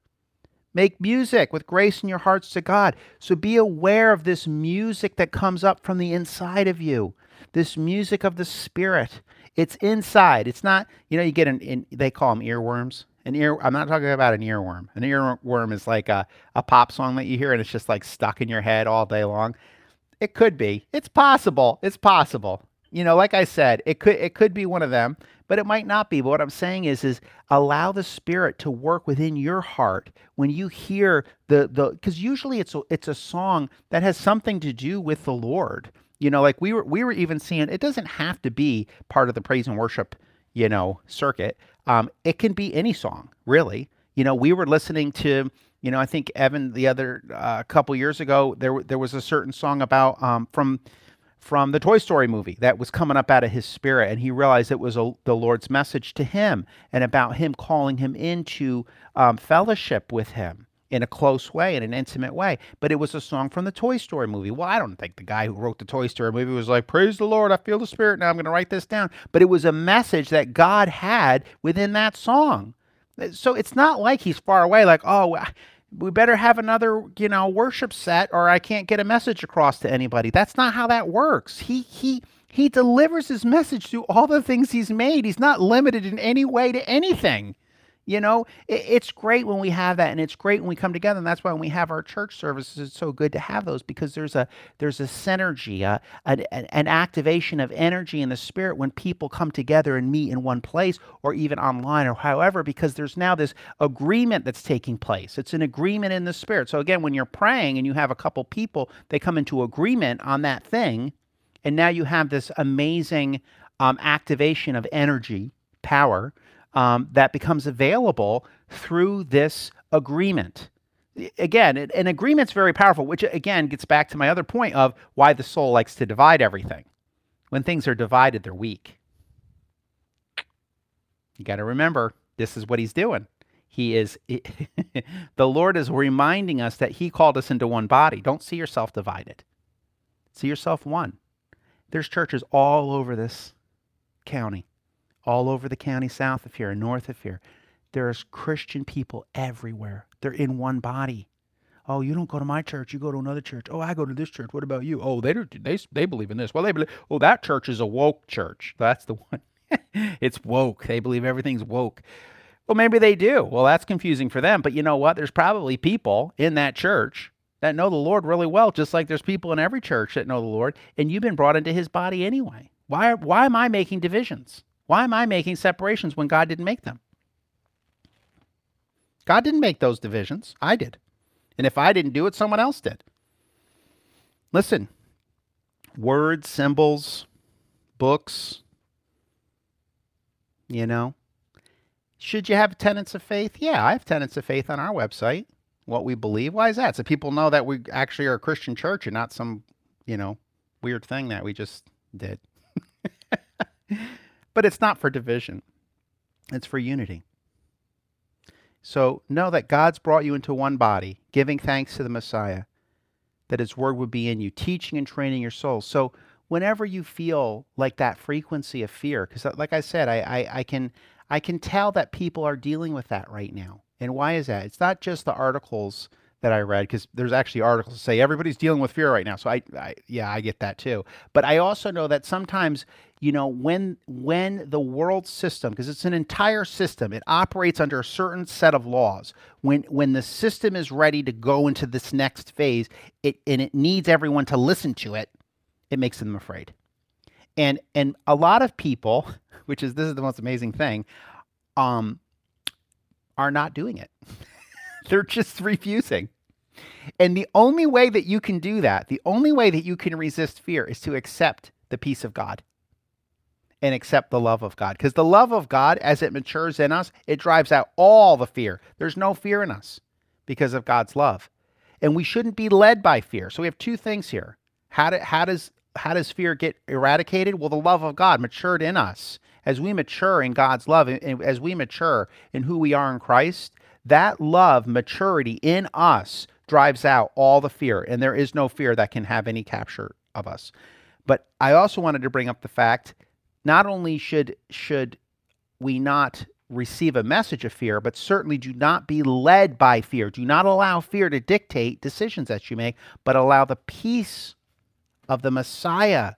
Make music with grace in your hearts to God. So be aware of this music that comes up from the inside of you, this music of the Spirit. It's inside. It's not, you know, you get an, in, they call them earworms. An ear. I'm not talking about an earworm. An earworm is like a, a pop song that you hear and it's just like stuck in your head all day long. It could be. It's possible. It's possible. You know, like I said, it could it could be one of them, but it might not be. But what I'm saying is is allow the spirit to work within your heart when you hear the the because usually it's a, it's a song that has something to do with the Lord. You know, like we were we were even seeing it doesn't have to be part of the praise and worship, you know, circuit. Um, it can be any song, really. You know, we were listening to, you know, I think Evan the other uh, couple years ago there there was a certain song about um, from from the Toy Story movie that was coming up out of his spirit, and he realized it was a, the Lord's message to him and about him calling him into um, fellowship with him in a close way, in an intimate way. But it was a song from the Toy Story movie. Well, I don't think the guy who wrote the Toy Story movie was like, Praise the Lord, I feel the Spirit, now I'm going to write this down. But it was a message that God had within that song. Eh, so it's not like he's far away, like, oh, we better have another, you know, worship set or I can't get a message across to anybody. That's not how that works. He, he, he delivers his message through all the things he's made. He's not limited in any way to anything. You know, it, it's great when we have that, and it's great when we come together, and that's why when we have our church services, it's so good to have those because there's a there's a synergy, a, an, an activation of energy in the spirit when people come together and meet in one place, or even online, or however, because there's now this agreement that's taking place. It's an agreement in the spirit. So again, when you're praying and you have a couple people, they come into agreement on that thing, and now you have this amazing um, activation of energy, power um, that becomes available through this agreement. Again, an agreement's very powerful, which again gets back to my other point of why the soul likes to divide everything. When things are divided, they're weak. You got to remember, this is what he's doing. He is, <laughs> the Lord is reminding us that he called us into one body. Don't see yourself divided, see yourself one. There's churches all over this county all over the county south of here and north of here. There's Christian people everywhere. They're in one body. Oh, you don't go to my church. You go to another church. Oh, I go to this church. What about you? Oh, they do, they they believe in this. Well, they believe. Oh, that church is a woke church. That's the one. <laughs> it's woke. They believe everything's woke. Well, maybe they do. Well, that's confusing for them. But you know what? There's probably people in that church that know the Lord really well, just like there's people in every church that know the Lord, and you've been brought into His body anyway. Why? Why am I making divisions? Why am I making separations when God didn't make them? God didn't make those divisions. I did. And if I didn't do it, someone else did. Listen, words, symbols, books, you know. Should you have tenets of faith? Yeah, I have tenets of faith on our website, what we believe. Why is that? So people know that we actually are a Christian church and not some, you know, weird thing that we just did. <laughs> but it's not for division, it's for unity. So know that God's brought you into one body, giving thanks to the Messiah, that his word would be in you, teaching and training your soul. So whenever you feel like that frequency of fear, because uh, like I said, I, I, I can I can tell that people are dealing with that right now. And why is that? It's not just the articles that I read because there's actually articles that say everybody's dealing with fear right now. So I, I, yeah, I get that too. But I also know that sometimes, you know, when when the world system, because it's an entire system, it operates under a certain set of laws. When when the system is ready to go into this next phase, it and it needs everyone to listen to it, it makes them afraid. And and a lot of people, <laughs> which is this is the most amazing thing, um, are not doing it. <laughs> <laughs> They're just refusing. And the only way that you can do that, the only way that you can resist fear is to accept the peace of God and accept the love of God. Because the love of God, as it matures in us, it drives out all the fear. There's no fear in us because of God's love. And we shouldn't be led by fear. So we have two things here. How, do, how does how does fear get eradicated? Well, the love of God matured in us. As we mature in God's love, and as we mature in who we are in Christ, that love, maturity in us drives out all the fear, and there is no fear that can have any capture of us. But I also wanted to bring up the fact not only should should we not receive a message of fear, but certainly do not be led by fear. Do not allow fear to dictate decisions that you make, but allow the peace of the Messiah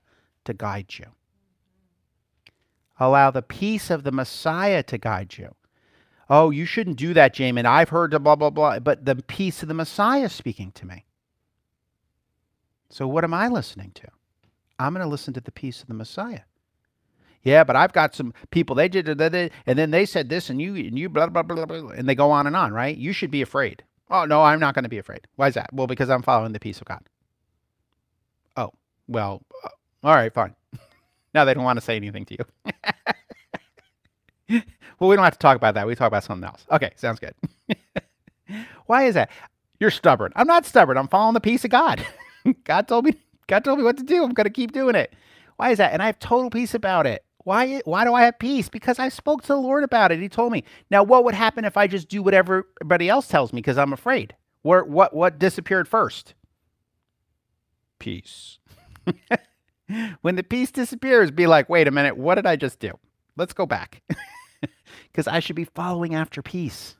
to guide you. Allow the peace of the Messiah to guide you. Oh, you shouldn't do that, Jamin. I've heard the blah, blah, blah, but the peace of the Messiah speaking to me. So, what am I listening to? I'm going to listen to the peace of the Messiah. Yeah, but I've got some people, they did it, and then they said this, and you, and you, blah, blah, blah, blah, and they go on and on, right? You should be afraid. Oh, no, I'm not going to be afraid. Why is that? Well, because I'm following the peace of God. Oh, well, uh, all right, fine. <laughs> now they don't want to say anything to you. <laughs> well, we don't have to talk about that. We talk about something else. Okay, sounds good. <laughs> Why is that? You're stubborn. I'm not stubborn. I'm following the peace of God. <laughs> God told me. God told me what to do. I'm going to keep doing it. Why is that? And I have total peace about it. Why? Why do I have peace? Because I spoke to the Lord about it. He told me. Now, what would happen if I just do whatever everybody else tells me because I'm afraid? Where? What? What disappeared first? Peace. <laughs> when the peace disappears, be like, wait a minute, what did I just do? Let's go back. Because I should be following after peace.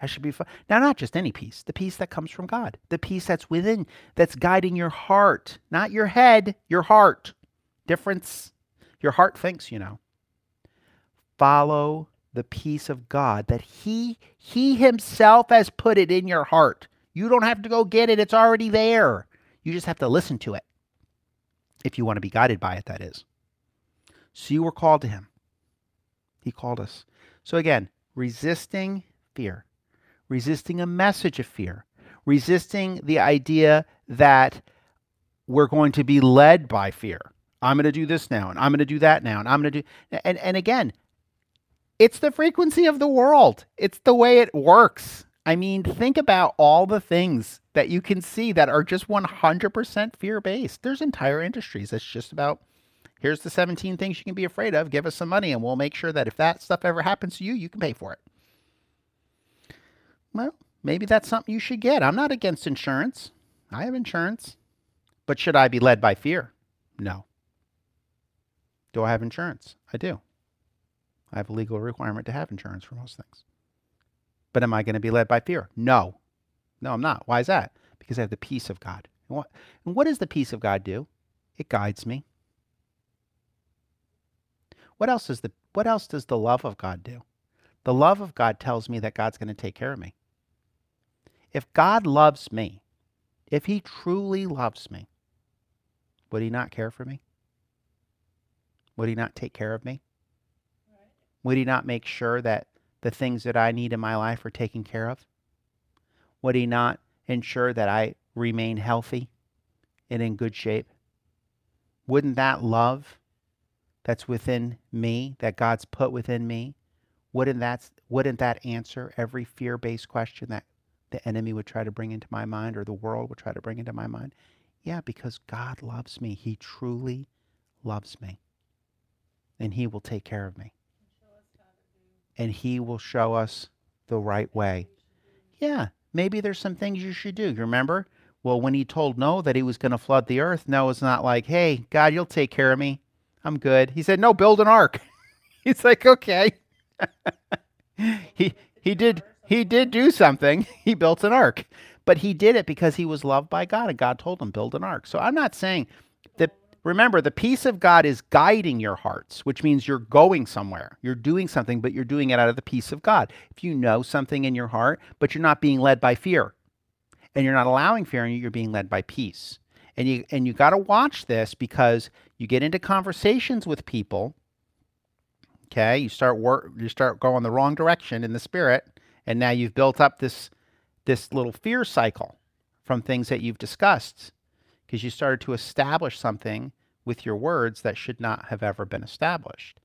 I should be fo- now not just any peace, the peace that comes from God, the peace that's within, that's guiding your heart, not your head, your heart. Difference. Your heart thinks, you know. Follow the peace of God that He He Himself has put it in your heart. You don't have to go get it; it's already there. You just have to listen to it. If you want to be guided by it, that is. So you were called to Him. He called us. So again, resisting fear, resisting a message of fear, resisting the idea that we're going to be led by fear. I'm going to do this now, and I'm going to do that now, and I'm going to do. And and again, it's the frequency of the world. It's the way it works. I mean, think about all the things that you can see that are just 100% fear based. There's entire industries that's just about here's the 17 things you can be afraid of. Give us some money, and we'll make sure that if that stuff ever happens to you, you can pay for it. Well, maybe that's something you should get. I'm not against insurance. I have insurance. But should I be led by fear? No. Do I have insurance? I do. I have a legal requirement to have insurance for most things. But am I going to be led by fear? No. No, I'm not. Why is that? Because I have the peace of God. And what, and what does the peace of God do? It guides me. What else does the what else does the love of God do? The love of God tells me that God's going to take care of me. If God loves me, if he truly loves me, would he not care for me? Would he not take care of me? Would he not make sure that the things that I need in my life are taken care of? Would he not ensure that I remain healthy and in good shape? Wouldn't that love that's within me, that God's put within me, wouldn't that, wouldn't that answer every fear based question that the enemy would try to bring into my mind or the world would try to bring into my mind? Yeah, because God loves me. He truly loves me. And He will take care of me. And He will show us the right way. Yeah, maybe there's some things you should do. You remember? Well, when He told Noah that He was going to flood the earth, Noah's not like, hey, God, you'll take care of me. I'm good. He said, no, build an ark. <laughs> He's like, okay. <laughs> he he did he did do something. <laughs> He built an ark. But he did it because he was loved by God and God told him build an ark. So I'm not saying that remember the peace of God is guiding your hearts, which means you're going somewhere. You're doing something, but you're doing it out of the peace of God. If you know something in your heart, but you're not being led by fear, and you're not allowing fear in you, you're being led by peace. And you and you got to watch this because you get into conversations with people Okay, you start work, you start going the wrong direction in the spirit, and now you've built up this this little fear cycle from things that you've discussed because you started to establish something with your words that should not have ever been established.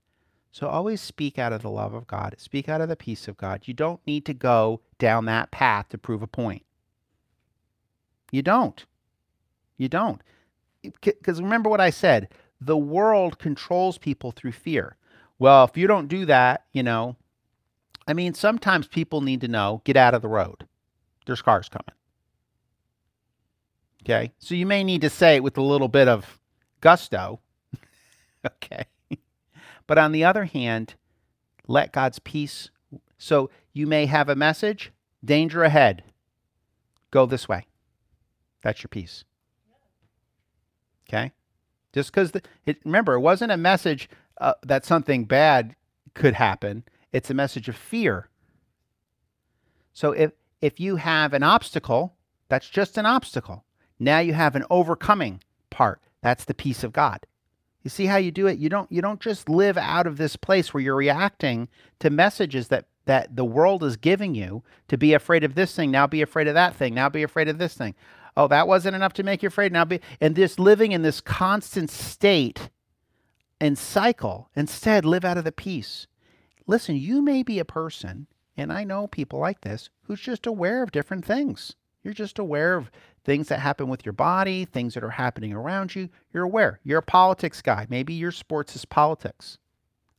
So always speak out of the love of God, speak out of the peace of God. You don't need to go down that path to prove a point. You don't. You don't. Because remember what I said the world controls people through fear. Well, if you don't do that, you know, I mean, sometimes people need to know get out of the road. There's cars coming. Okay. So you may need to say it with a little bit of gusto. <laughs> okay. But on the other hand, let God's peace. So you may have a message danger ahead. Go this way. That's your peace. Okay. Just because remember it wasn't a message uh, that something bad could happen. It's a message of fear. So if if you have an obstacle, that's just an obstacle. Now you have an overcoming part. That's the peace of God. You see how you do it? You don't you don't just live out of this place where you're reacting to messages that that the world is giving you to be afraid of this thing, now be afraid of that thing, now be afraid of this thing. Oh, that wasn't enough to make you afraid. Now be and this living in this constant state and cycle. Instead, live out of the peace. Listen, you may be a person, and I know people like this, who's just aware of different things. You're just aware of things that happen with your body, things that are happening around you. You're aware. You're a politics guy. Maybe your sports is politics.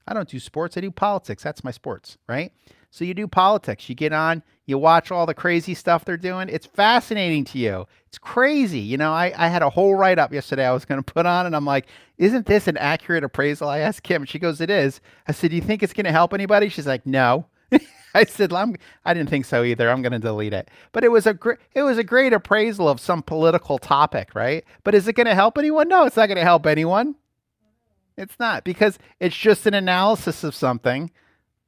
I don't do sports, I do politics. That's my sports, right? So you do politics. You get on, you watch all the crazy stuff they're doing. It's fascinating to you. It's crazy. You know, I, I had a whole write up yesterday I was going to put on, and I'm like, isn't this an accurate appraisal? I asked Kim. She goes, it is. I said, do you think it's going to help anybody? She's like, no. <laughs> I said, I'm, I didn't think so either. I'm going to delete it. But it was a great, it was a great appraisal of some political topic, right? But is it going to help anyone? No, it's not going to help anyone. It's not because it's just an analysis of something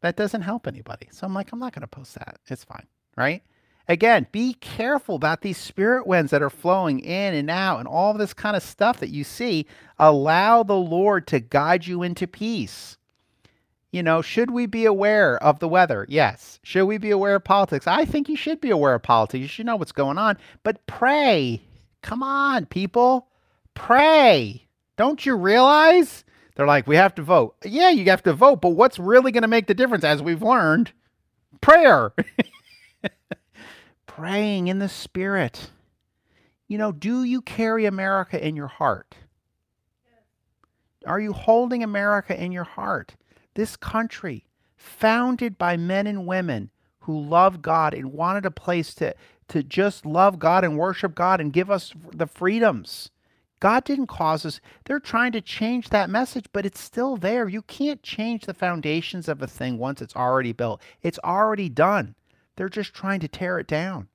that doesn't help anybody. So I'm like, I'm not going to post that. It's fine, right? Again, be careful about these spirit winds that are flowing in and out and all this kind of stuff that you see. Allow the Lord to guide you into peace. You know, should we be aware of the weather? Yes. Should we be aware of politics? I think you should be aware of politics. You should know what's going on. But pray. Come on, people. Pray. Don't you realize they're like, we have to vote. Yeah, you have to vote, but what's really going to make the difference, as we've learned? Prayer. <laughs> Praying in the Spirit. You know, do you carry America in your heart? Are you holding America in your heart? This country, founded by men and women who loved God and wanted a place to, to just love God and worship God and give us the freedoms God didn't cause us. They're trying to change that message, but it's still there. You can't change the foundations of a thing once it's already built. It's already done. They're just trying to tear it down.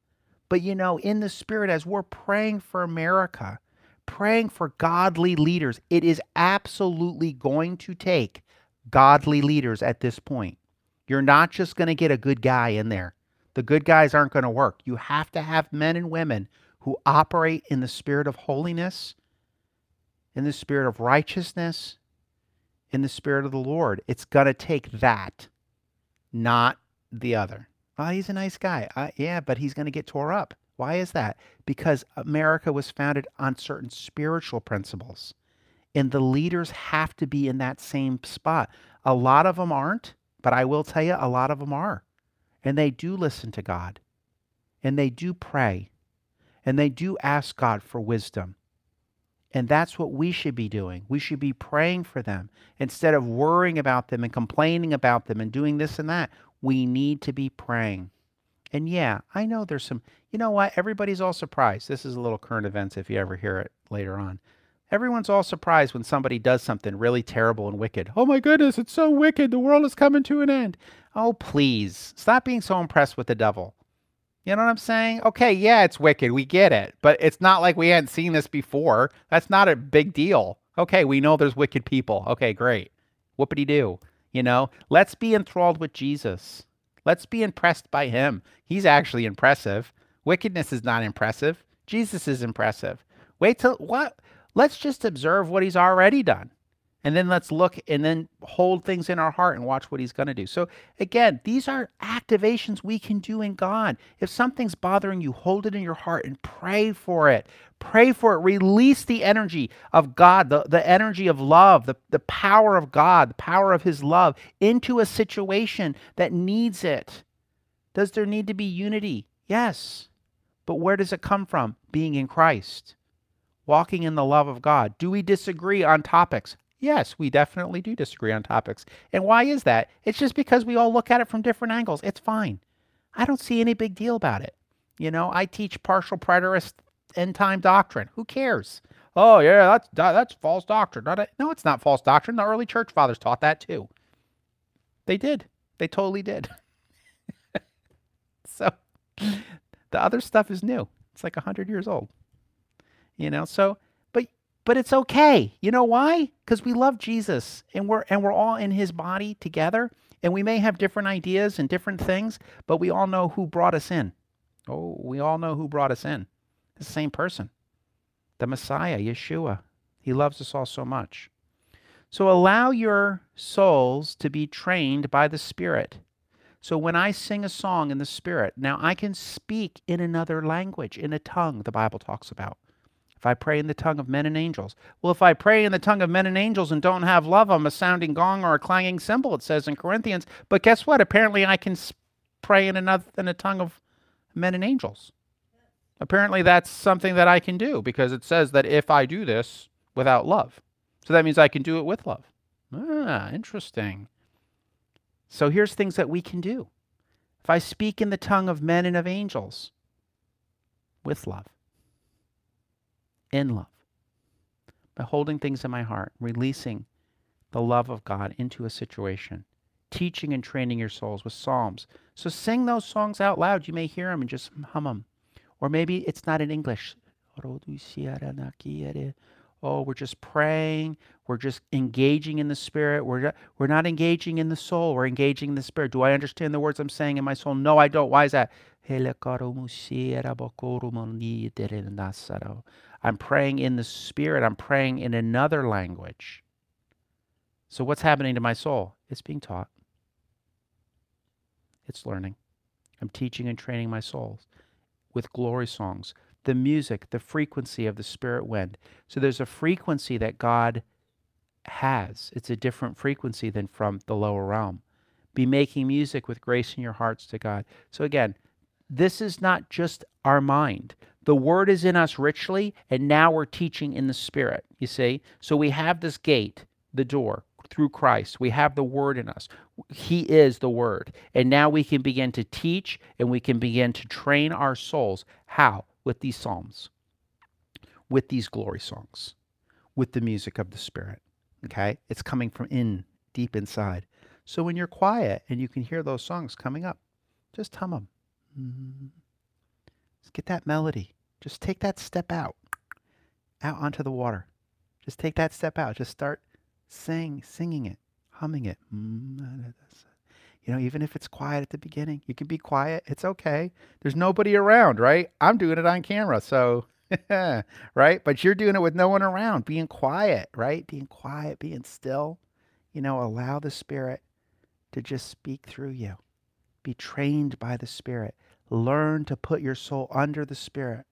But you know, in the spirit, as we're praying for America, praying for godly leaders, it is absolutely going to take godly leaders at this point. You're not just going to get a good guy in there. The good guys aren't going to work. You have to have men and women who operate in the spirit of holiness in the spirit of righteousness, in the Spirit of the Lord. It's going to take that, not the other. Oh, he's a nice guy. Uh, yeah, but he's going to get tore up. Why is that? Because America was founded on certain spiritual principles. And the leaders have to be in that same spot. A lot of them aren't, but I will tell you, a lot of them are. And they do listen to God. And they do pray. And they do ask God for wisdom. And that's what we should be doing. We should be praying for them instead of worrying about them and complaining about them and doing this and that. We need to be praying. And yeah, I know there's some, you know what? Everybody's all surprised. This is a little current events if you ever hear it later on. Everyone's all surprised when somebody does something really terrible and wicked. Oh my goodness, it's so wicked. The world is coming to an end. Oh, please. Stop being so impressed with the devil. You know what I'm saying? Okay, yeah, it's wicked. We get it. But it's not like we hadn't seen this before. That's not a big deal. Okay, we know there's wicked people. Okay, great. Whoopity do. You know, let's be enthralled with Jesus. Let's be impressed by him. He's actually impressive. Wickedness is not impressive. Jesus is impressive. Wait till what? Let's just observe what he's already done. And then let's look and then hold things in our heart and watch what he's going to do. So, again, these are activations we can do in God. If something's bothering you, hold it in your heart and pray for it. Pray for it. Release the energy of God, the, the energy of love, the, the power of God, the power of his love into a situation that needs it. Does there need to be unity? Yes. But where does it come from? Being in Christ walking in the love of God. Do we disagree on topics? Yes, we definitely do disagree on topics. And why is that? It's just because we all look at it from different angles. It's fine. I don't see any big deal about it. You know, I teach partial preterist end time doctrine. Who cares? Oh, yeah, that's that's false doctrine. No, it's not false doctrine. The early church fathers taught that too. They did. They totally did. <laughs> so the other stuff is new. It's like 100 years old. You know, so but it's okay. You know why? Because we love Jesus and we're and we're all in his body together. And we may have different ideas and different things, but we all know who brought us in. Oh, we all know who brought us in. It's The same person. The Messiah, Yeshua. He loves us all so much. So allow your souls to be trained by the Spirit. So when I sing a song in the Spirit, now I can speak in another language, in a tongue, the Bible talks about. If I pray in the tongue of men and angels. Well, if I pray in the tongue of men and angels and don't have love, I'm a sounding gong or a clanging cymbal, it says in Corinthians. But guess what? Apparently, I can pray in, another, in a tongue of men and angels. Apparently, that's something that I can do because it says that if I do this without love. So that means I can do it with love. Ah, interesting. So here's things that we can do. If I speak in the tongue of men and of angels with love, in love, by holding things in my heart, releasing the love of God into a situation, teaching and training your souls with psalms. So sing those songs out loud. You may hear them and just hum them. Or maybe it's not in English. Oh, we're just praying. We're just engaging in the spirit. We're, we're not engaging in the soul. We're engaging in the spirit. Do I understand the words I'm saying in my soul? No, I don't. Why is that? I'm praying in the Spirit. I'm praying in another language. So, what's happening to my soul? It's being taught, it's learning. I'm teaching and training my souls with glory songs, the music, the frequency of the Spirit wind. So, there's a frequency that God has, it's a different frequency than from the lower realm. Be making music with grace in your hearts to God. So, again, this is not just our mind. The word is in us richly, and now we're teaching in the spirit, you see? So we have this gate, the door, through Christ. We have the word in us. He is the word. And now we can begin to teach and we can begin to train our souls. How? With these psalms, with these glory songs, with the music of the spirit. Okay? It's coming from in, deep inside. So when you're quiet and you can hear those songs coming up, just hum them. Mm-hmm. Just get that melody. Just take that step out, out onto the water. Just take that step out. Just start sing, singing it, humming it. You know, even if it's quiet at the beginning, you can be quiet. It's okay. There's nobody around, right? I'm doing it on camera, so <laughs> right? But you're doing it with no one around, being quiet, right? Being quiet, being still. you know, allow the Spirit to just speak through you. Be trained by the Spirit. Learn to put your soul under the Spirit.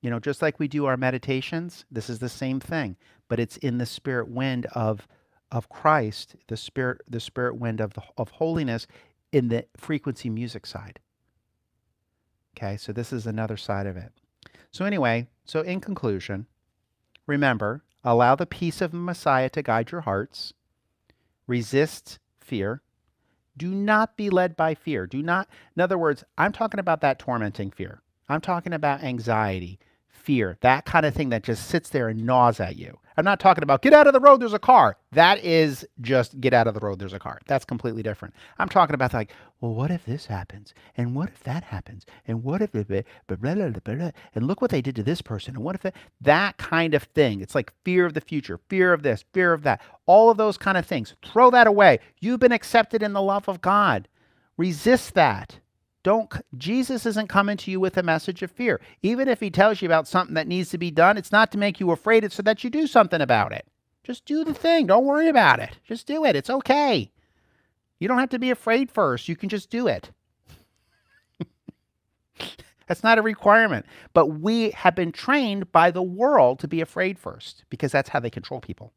You know, just like we do our meditations, this is the same thing, but it's in the spirit wind of of Christ, the spirit the spirit wind of the, of holiness in the frequency music side. Okay, so this is another side of it. So anyway, so in conclusion, remember, allow the peace of Messiah to guide your hearts. Resist fear. Do not be led by fear. Do not, in other words, I'm talking about that tormenting fear. I'm talking about anxiety, fear, that kind of thing that just sits there and gnaws at you. I'm not talking about get out of the road, there's a car. That is just get out of the road, there's a car. That's completely different. I'm talking about like, well, what if this happens? And what if that happens? And what if blah, blah, blah, and look what they did to this person? And what if it, that kind of thing? It's like fear of the future, fear of this, fear of that, all of those kind of things. Throw that away. You've been accepted in the love of God. Resist that. Don't Jesus isn't coming to you with a message of fear. Even if he tells you about something that needs to be done, it's not to make you afraid, it's so that you do something about it. Just do the thing. Don't worry about it. Just do it. It's okay. You don't have to be afraid first. You can just do it. <laughs> that's not a requirement. But we have been trained by the world to be afraid first because that's how they control people.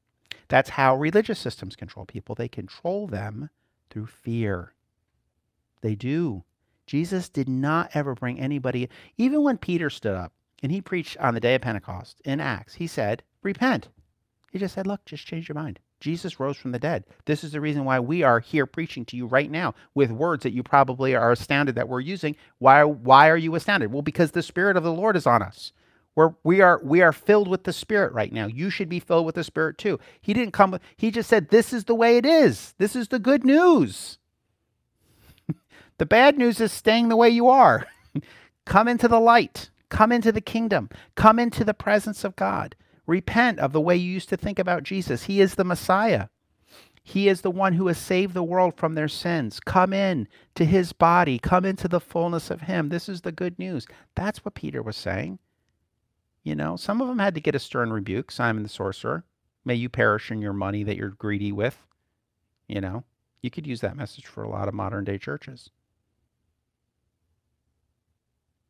That's how religious systems control people. They control them through fear. They do. Jesus did not ever bring anybody, even when Peter stood up and he preached on the day of Pentecost in Acts, he said, Repent. He just said, Look, just change your mind. Jesus rose from the dead. This is the reason why we are here preaching to you right now with words that you probably are astounded that we're using. Why, why are you astounded? Well, because the Spirit of the Lord is on us. We're, we are we are filled with the Spirit right now. You should be filled with the Spirit too. He didn't come. He just said, "This is the way it is. This is the good news." The bad news is staying the way you are. <laughs> Come into the light. Come into the kingdom. Come into the presence of God. Repent of the way you used to think about Jesus. He is the Messiah. He is the one who has saved the world from their sins. Come in to his body. Come into the fullness of him. This is the good news. That's what Peter was saying. You know, some of them had to get a stern rebuke. Simon the sorcerer, may you perish in your money that you're greedy with. You know, you could use that message for a lot of modern day churches.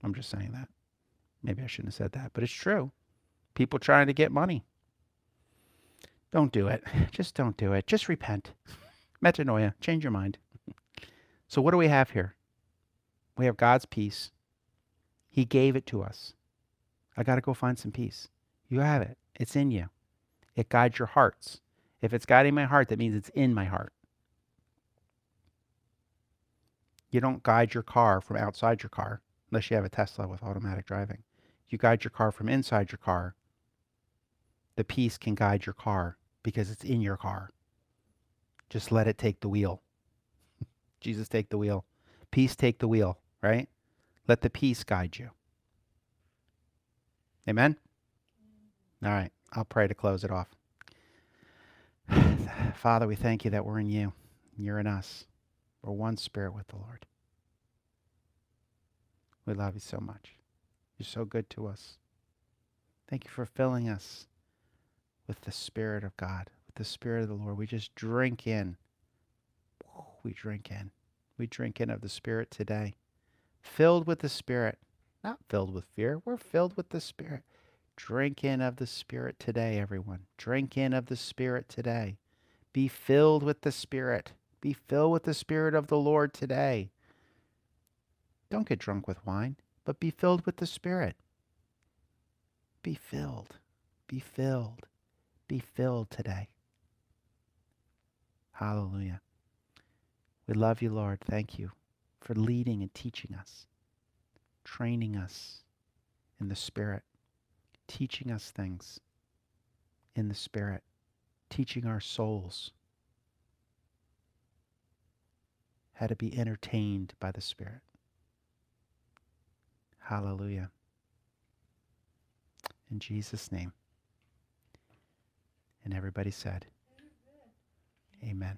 I'm just saying that. Maybe I shouldn't have said that, but it's true. People trying to get money. Don't do it. <laughs> Just don't do it. Just repent. <laughs> Metanoia. Change your mind. So, what do we have here? We have God's peace. He gave it to us. I got to go find some peace. You have it. It's in you. It guides your hearts. If it's guiding my heart, that means it's in my heart. You don't guide your car from outside your car unless you have a Tesla with automatic driving. You guide your car from inside your car. The peace can guide your car because it's in your car. Just let it take the wheel. <laughs> Jesus, take the wheel. Peace, take the wheel, right? Let the peace guide you. Amen? All right, I'll pray to close it off. <sighs> Father, we thank you that we're in you. You're in us. We're one spirit with the Lord. We love you so much. You're so good to us. Thank you for filling us with the Spirit of God, with the Spirit of the Lord. We just drink in. We drink in. We drink in of the Spirit today. Filled with the Spirit, not filled with fear. We're filled with the Spirit. Drink in of the Spirit today, everyone. Drink in of the Spirit today. Be filled with the Spirit. Be filled with the Spirit of the Lord today. Don't get drunk with wine, but be filled with the Spirit. Be filled. Be filled. Be filled today. Hallelujah. We love you, Lord. Thank you for leading and teaching us, training us in the Spirit, teaching us things in the Spirit, teaching our souls how to be entertained by the Spirit. Hallelujah. In Jesus' name. And everybody said, Amen.